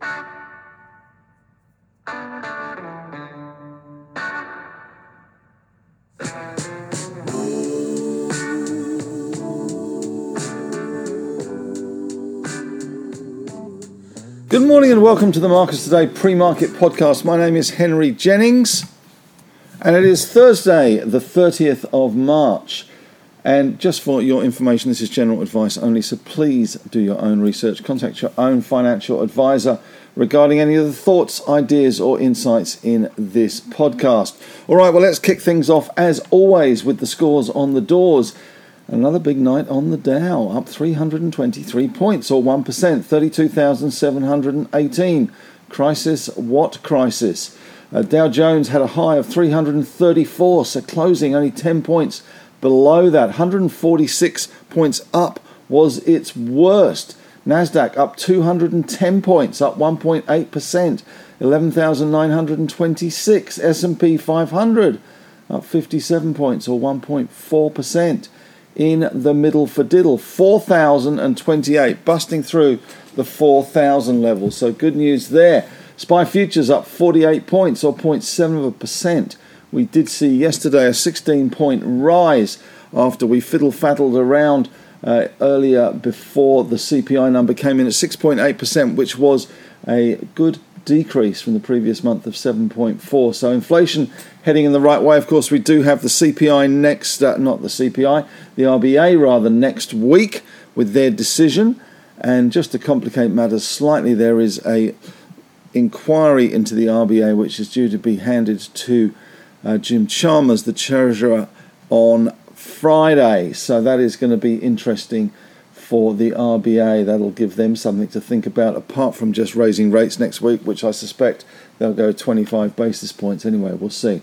Good morning and welcome to the Marcus Today pre market podcast. My name is Henry Jennings and it is Thursday, the 30th of March. And just for your information, this is general advice only, so please do your own research. Contact your own financial advisor regarding any of the thoughts, ideas, or insights in this podcast. All right, well, let's kick things off as always with the scores on the doors. Another big night on the Dow, up 323 points or 1%, 32,718. Crisis, what crisis? Uh, Dow Jones had a high of 334, so closing only 10 points below that. 146 points up was its worst. Nasdaq up 210 points, up 1.8%, 11,926. S&P 500 up 57 points or 1.4% in the middle for diddle 4028 busting through the 4000 level so good news there SPI futures up 48 points or 0.7% we did see yesterday a 16 point rise after we fiddle faddled around uh, earlier before the CPI number came in at 6.8%, which was a good decrease from the previous month of 7.4. So inflation heading in the right way. Of course, we do have the CPI next, uh, not the CPI, the RBA rather next week with their decision. And just to complicate matters slightly, there is a inquiry into the RBA which is due to be handed to uh, Jim Chalmers, the treasurer, on Friday. So that is going to be interesting for the RBA. That'll give them something to think about apart from just raising rates next week, which I suspect they'll go 25 basis points anyway. We'll see.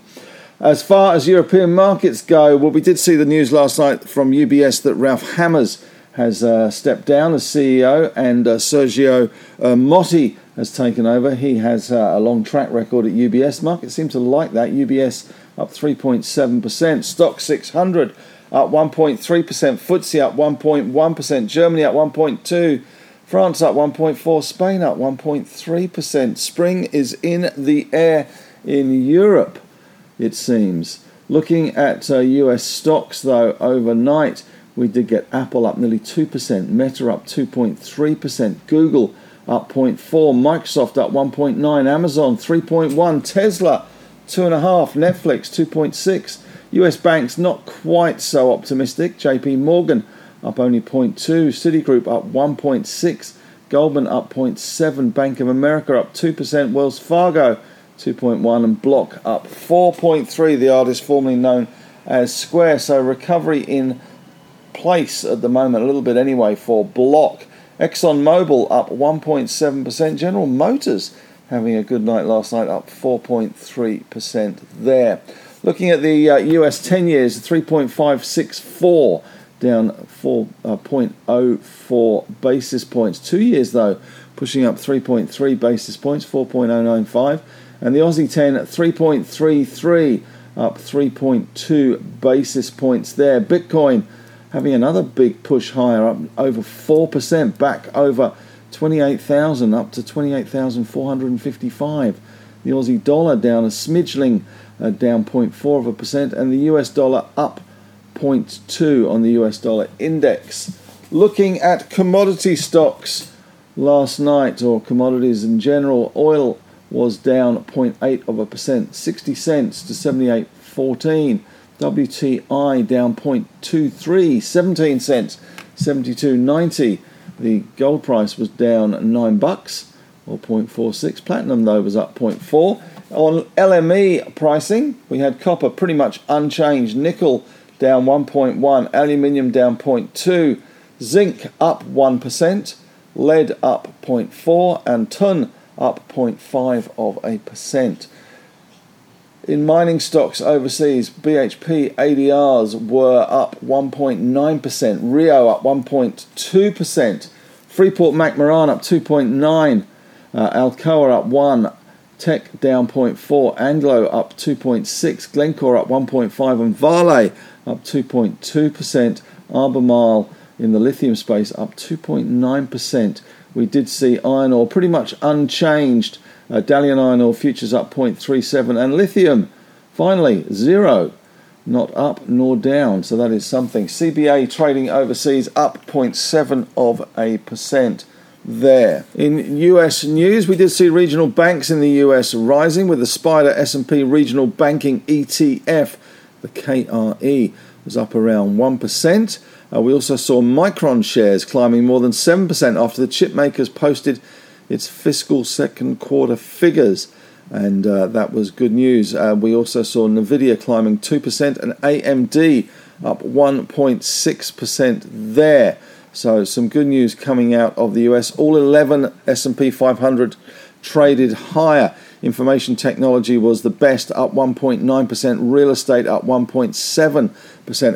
As far as European markets go, well, we did see the news last night from UBS that Ralph Hamers has uh, stepped down as CEO and uh, Sergio uh, Motti has taken over. He has uh, a long track record at UBS. Markets seems to like that. UBS up 3.7%. Stoxx 600 up 1.3%, FTSE up 1.1%, Germany up 1.2%, France up 1.4%, Spain up 1.3%. Spring is in the air in Europe, it seems. Looking at uh, US stocks, though, overnight, we did get Apple up nearly 2%, Meta up 2.3%, Google up 0.4, Microsoft up 1.9, Amazon 3.1, Tesla 2.5, Netflix 2.6. US banks not quite so optimistic. JP Morgan up only 0.2, Citigroup up 1.6, Goldman up 0.7, Bank of America up 2%, Wells Fargo 2.1 and Block up 4.3, the artist formerly known as Square. So recovery in place at the moment, a little bit anyway for Block. ExxonMobil up 1.7%, General Motors having a good night last night, up 4.3% there. Looking at the uh, US 10 years, 3.564 down 4.04 uh, basis points. Two years, though, pushing up 3.3 basis points, 4.095. And the Aussie 10 at 3.33, up 3.2 basis points there. Bitcoin having another big push higher, up over 4%, back over 28,000, up to 28,455. The Aussie dollar down a smidgeling uh, down 0.4 of a percent, and the US dollar up 0.2 on the US dollar index. Looking at commodity stocks last night, or commodities in general, oil was down 0.8 of a percent, 60 cents to 78.14. WTI down 0.23, 17 cents, 72.90. The gold price was down 9 bucks or 0.46. Platinum though was up 0.4. On LME pricing, we had copper pretty much unchanged, nickel down 1.1, aluminium down 0.2, zinc up 1%, lead up 0.4, and tin up 0.5 of a percent. In mining stocks overseas, BHP ADRs were up 1.9%, Rio up 1.2%, Freeport McMoran up 2.9, uh, Alcoa up 1, Teck down 0.4, Anglo up 2.6, Glencore up 1.5, and Vale up 2.2%. Albemarle in the lithium space up 2.9%. we did see iron ore pretty much unchanged. Uh, Dalian iron ore futures up 0.37 and lithium finally zero, not up nor down. So that is something. CBA trading overseas up 0.7 of a percent there. In US news, we did see regional banks in the US rising with the SPDR S&P Regional Banking ETF, the KRE was up around 1%. Uh, we also saw Micron shares climbing more than 7% after the chip makers posted its fiscal second quarter figures. And uh, that was good news. Uh, we also saw Nvidia climbing 2% and AMD up 1.6% there. So some good news coming out of the US. All 11 S&P 500 traded higher. Information technology was the best, up 1.9%. Real estate up 1.7%.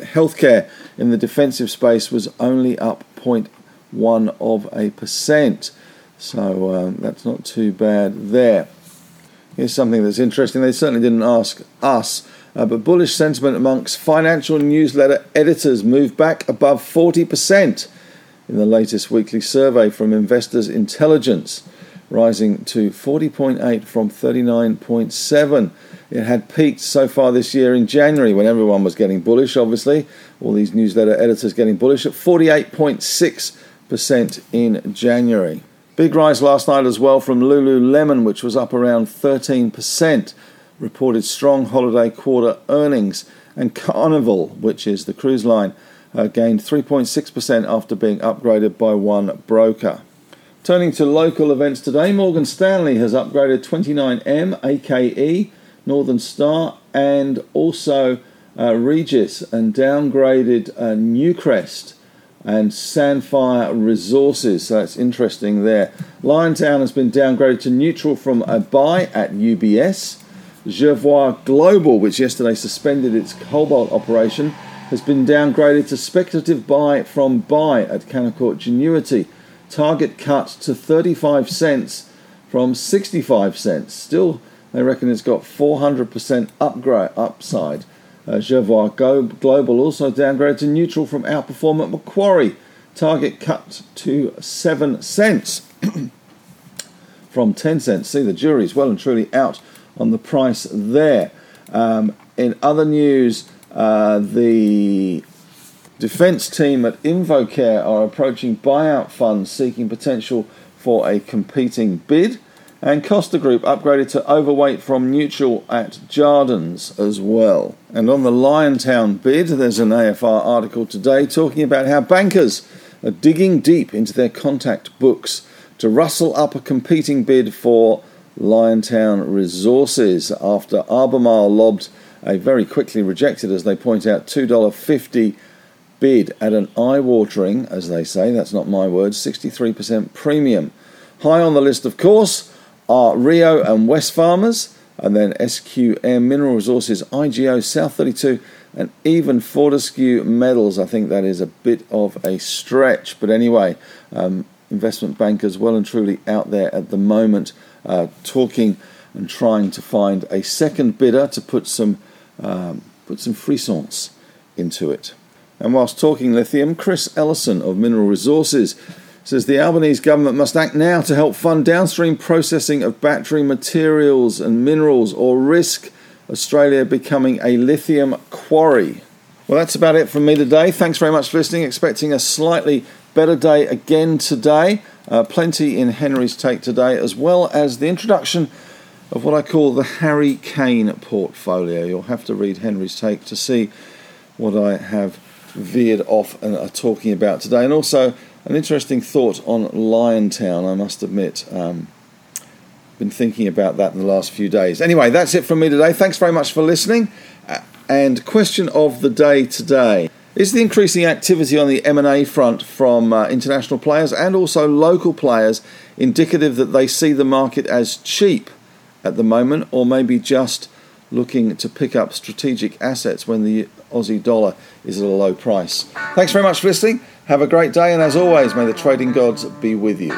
Healthcare in the defensive space was only up 0.1 of a percent. So um, that's not too bad there. Here's something that's interesting. They certainly didn't ask us, uh, but bullish sentiment amongst financial newsletter editors moved back above 40% in the latest weekly survey from Investors Intelligence rising to 40.8 from 39.7. It had peaked so far this year in January when everyone was getting bullish, obviously. All these newsletter editors getting bullish at 48.6% in January. Big rise last night as well from Lululemon, which was up around 13%. Reported strong holiday quarter earnings. And Carnival, which is the cruise line, uh, gained 3.6% after being upgraded by one broker. Turning to local events today, Morgan Stanley has upgraded 29M, AKE, Northern Star, and also uh, Regis, and downgraded uh, Newcrest and Sandfire Resources. So that's interesting there. Liontown has been downgraded to neutral from a buy at UBS. Jervois Global, which yesterday suspended its cobalt operation, has been downgraded to speculative buy from buy at Canaccord Genuity target cut to 35 cents from 65 cents. Still, they reckon it's got 400% upgrade upside. Uh, Jervois Global also downgraded to neutral from outperform at Macquarie. Target cut to 7 cents from 10 cents. See, the jury jury's well and truly out on the price there. Um, in other news, uh, the Defence team at Invocare are approaching buyout funds seeking potential for a competing bid. And Costa Group upgraded to overweight from neutral at Jardens as well. And on the Liontown bid, there's an AFR article today talking about how bankers are digging deep into their contact books to rustle up a competing bid for Liontown Resources after Albemarle lobbed a very quickly rejected, as they point out, $2.50 bid at an eye watering, as they say, that's not my words, 63% premium. High on the list, of course, are Rio and Wesfarmers, and then SQM Mineral Resources, IGO, South 32, and even Fortescue Metals. I think that is a bit of a stretch, but anyway, um, investment bankers well and truly out there at the moment uh, talking and trying to find a second bidder to put some um, put some frissons into it. And whilst talking lithium, Chris Ellison of Mineral Resources says the Albanese government must act now to help fund downstream processing of battery materials and minerals or risk Australia becoming a lithium quarry. Well, that's about it from me today. Thanks very much for listening. Expecting a slightly better day again today. Uh, plenty in Henry's take today, as well as the introduction of what I call the Harry Kane portfolio. You'll have to read Henry's take to see what I have veered off and are talking about today. And also, an interesting thought on Liontown, I must admit. Um, been thinking about that in the last few days. Anyway, that's it from me today. Thanks very much for listening. And question of the day today is the increasing activity on the M&A front from uh, international players and also local players indicative that they see the market as cheap at the moment or maybe just looking to pick up strategic assets when the Aussie dollar is at a low price. Thanks very much for listening. Have a great day, and as always, may the trading gods be with you.